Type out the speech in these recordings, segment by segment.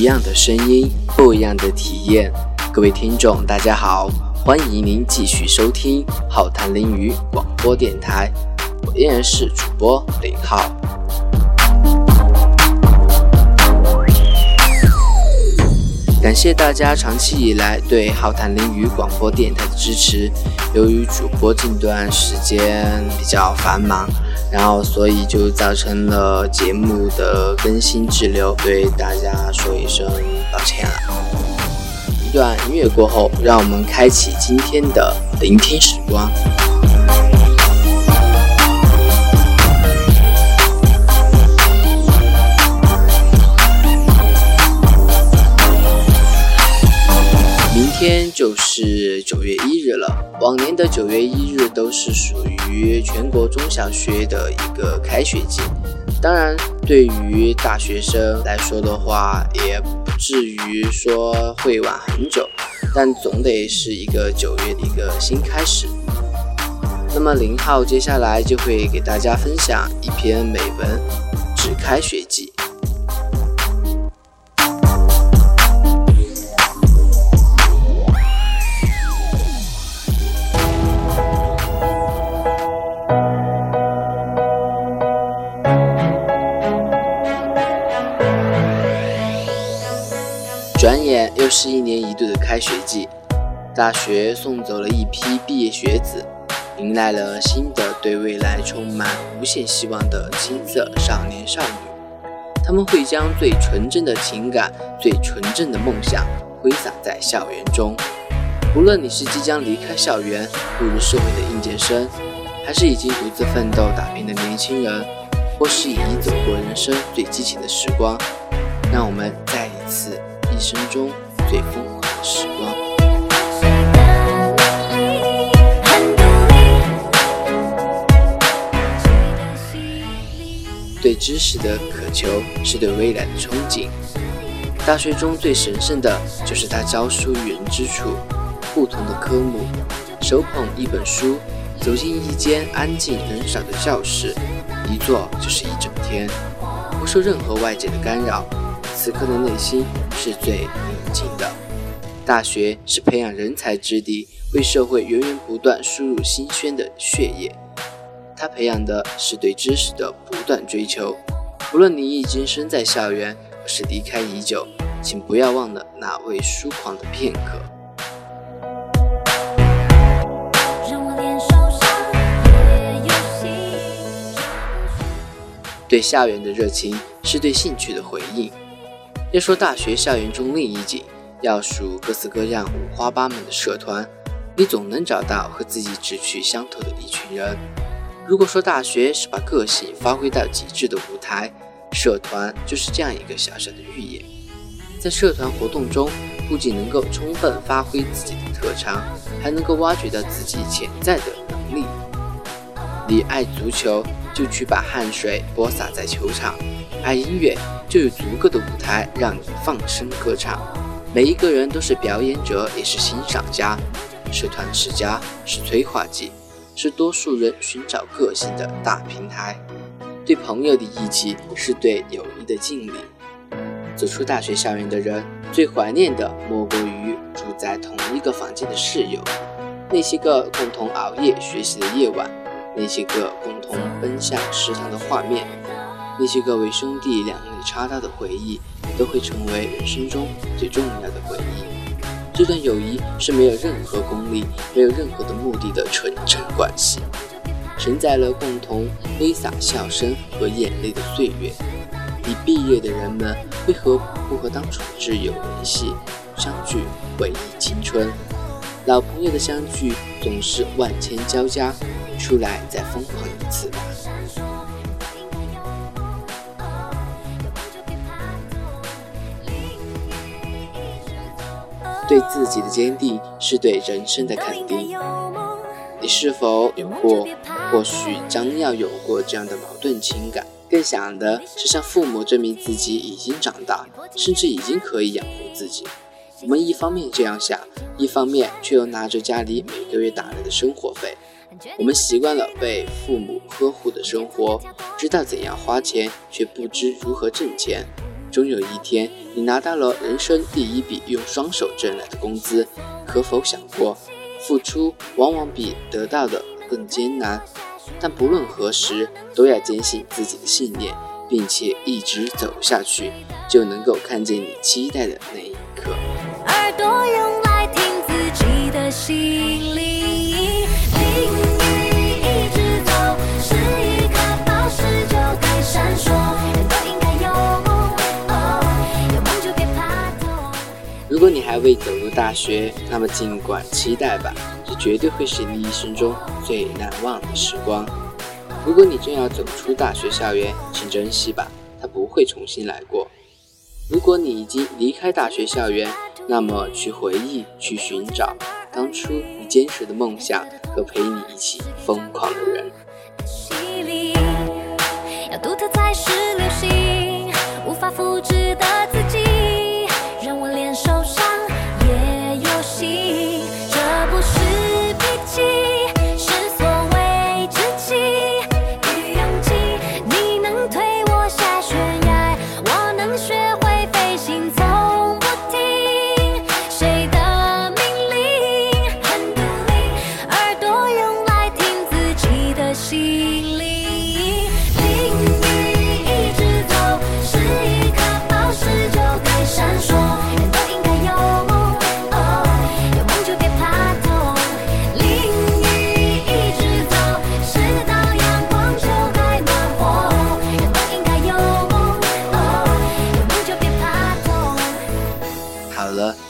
一样的声音，不一样的体验。各位听众，大家好，欢迎您继续收听浩谈林语广播电台，我依然是主播林浩。感谢大家长期以来对浩谈林语广播电台的支持。由于主播近段时间比较繁忙，然后所以就造成了节目的更新滞留，对大家说一声抱歉了。一段音乐过后，让我们开启今天的聆听时光。就是九月一日了。往年的九月一日都是属于全国中小学的一个开学季。当然，对于大学生来说的话，也不至于说会晚很久，但总得是一个九月的一个新开始。那么林浩接下来就会给大家分享一篇美文《只开学季》。是一年一度的开学季，大学送走了一批毕业学子，迎来了新的对未来充满无限希望的青涩少年少女。他们会将最纯真的情感、最纯正的梦想挥洒在校园中。无论你是即将离开校园步入社会的应届生，还是已经独自奋斗打拼的年轻人，或是已经走过人生最激情的时光，让我们再一次。一生中最疯狂的时光。对知识的渴求是对未来的憧憬。大学中最神圣的就是它教书育人之处。不同的科目，手捧一本书，走进一间安静人少的教室，一坐就是一整天，不受任何外界的干扰。此刻的内心是最宁静的。大学是培养人才之地，为社会源源不断输入新鲜的血液。它培养的是对知识的不断追求。无论你已经身在校园，或是离开已久，请不要忘了那未疏狂的片刻。对校园的热情，是对兴趣的回应。要说大学校园中另一景，要数各式各样五花八门的社团，你总能找到和自己志趣相投的一群人。如果说大学是把个性发挥到极致的舞台，社团就是这样一个小小的寓言。在社团活动中，不仅能够充分发挥自己的特长，还能够挖掘到自己潜在的能力。你爱足球，就去把汗水播撒在球场。爱音乐，就有足够的舞台让你放声歌唱。每一个人都是表演者，也是欣赏家。社团世家是催化剂，是多数人寻找个性的大平台。对朋友的义气，是对友谊的敬礼。走出大学校园的人，最怀念的莫过于住在同一个房间的室友，那些个共同熬夜学习的夜晚，那些个共同奔向食堂的画面。那些个为兄弟两肋插刀的回忆，都会成为人生中最重要的回忆。这段友谊是没有任何功利、没有任何的目的的纯真关系，承载了共同挥洒笑声和眼泪的岁月。已毕业的人们，为何不和当初的挚友联系、相聚、回忆青春？老朋友的相聚总是万千交加，出来再疯狂一次吧。对自己的坚定是对人生的肯定。你是否有过，或许将要有过这样的矛盾情感？更想的是向父母证明自己已经长大，甚至已经可以养活自己。我们一方面这样想，一方面却又拿着家里每个月打来的生活费。我们习惯了被父母呵护的生活，知道怎样花钱，却不知如何挣钱。终有一天，你拿到了人生第一笔用双手挣来的工资，可否想过，付出往往比得到的更艰难？但不论何时，都要坚信自己的信念，并且一直走下去，就能够看见你期待的那一刻。耳朵用来听自己的心灵还未走入大学，那么尽管期待吧，这绝对会是你一生中最难忘的时光。如果你正要走出大学校园，请珍惜吧，它不会重新来过。如果你已经离开大学校园，那么去回忆，去寻找当初你坚持的梦想和陪你一起疯狂的人。要独特才是流行，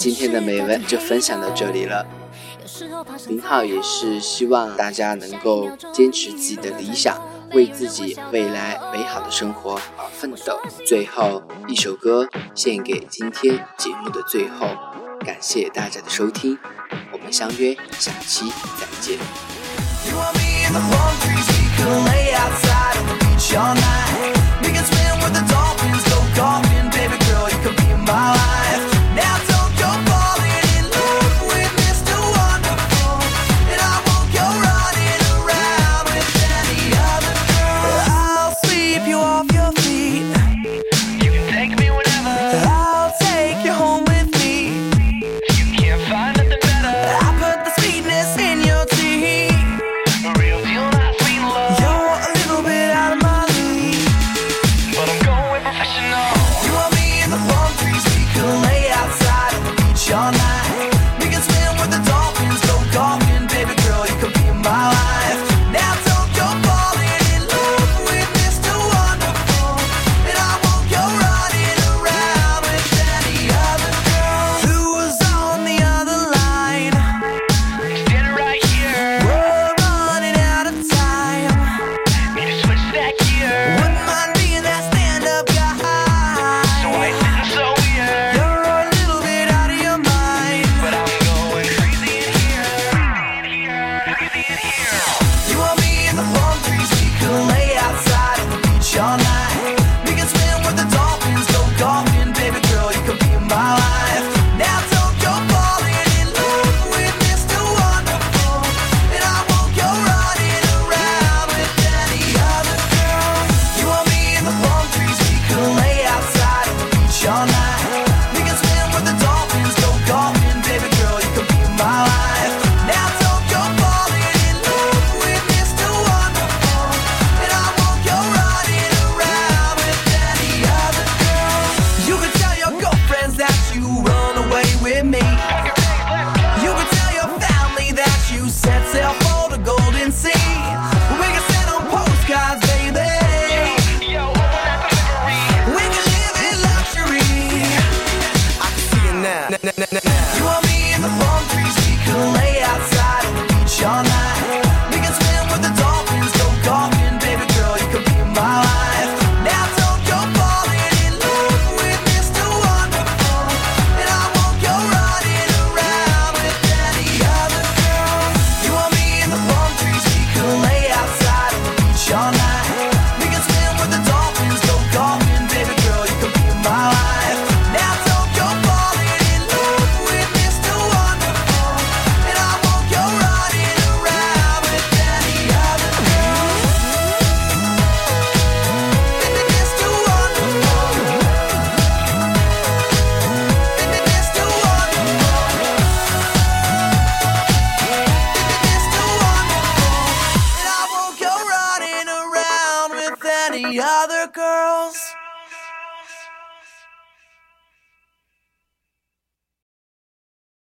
今天的美文就分享到这里了。林浩也是希望大家能够坚持自己的理想，为自己未来美好的生活而奋斗。最后一首歌献给今天节目的最后，感谢大家的收听，我们相约下期再见。could lay outside on the beach all night.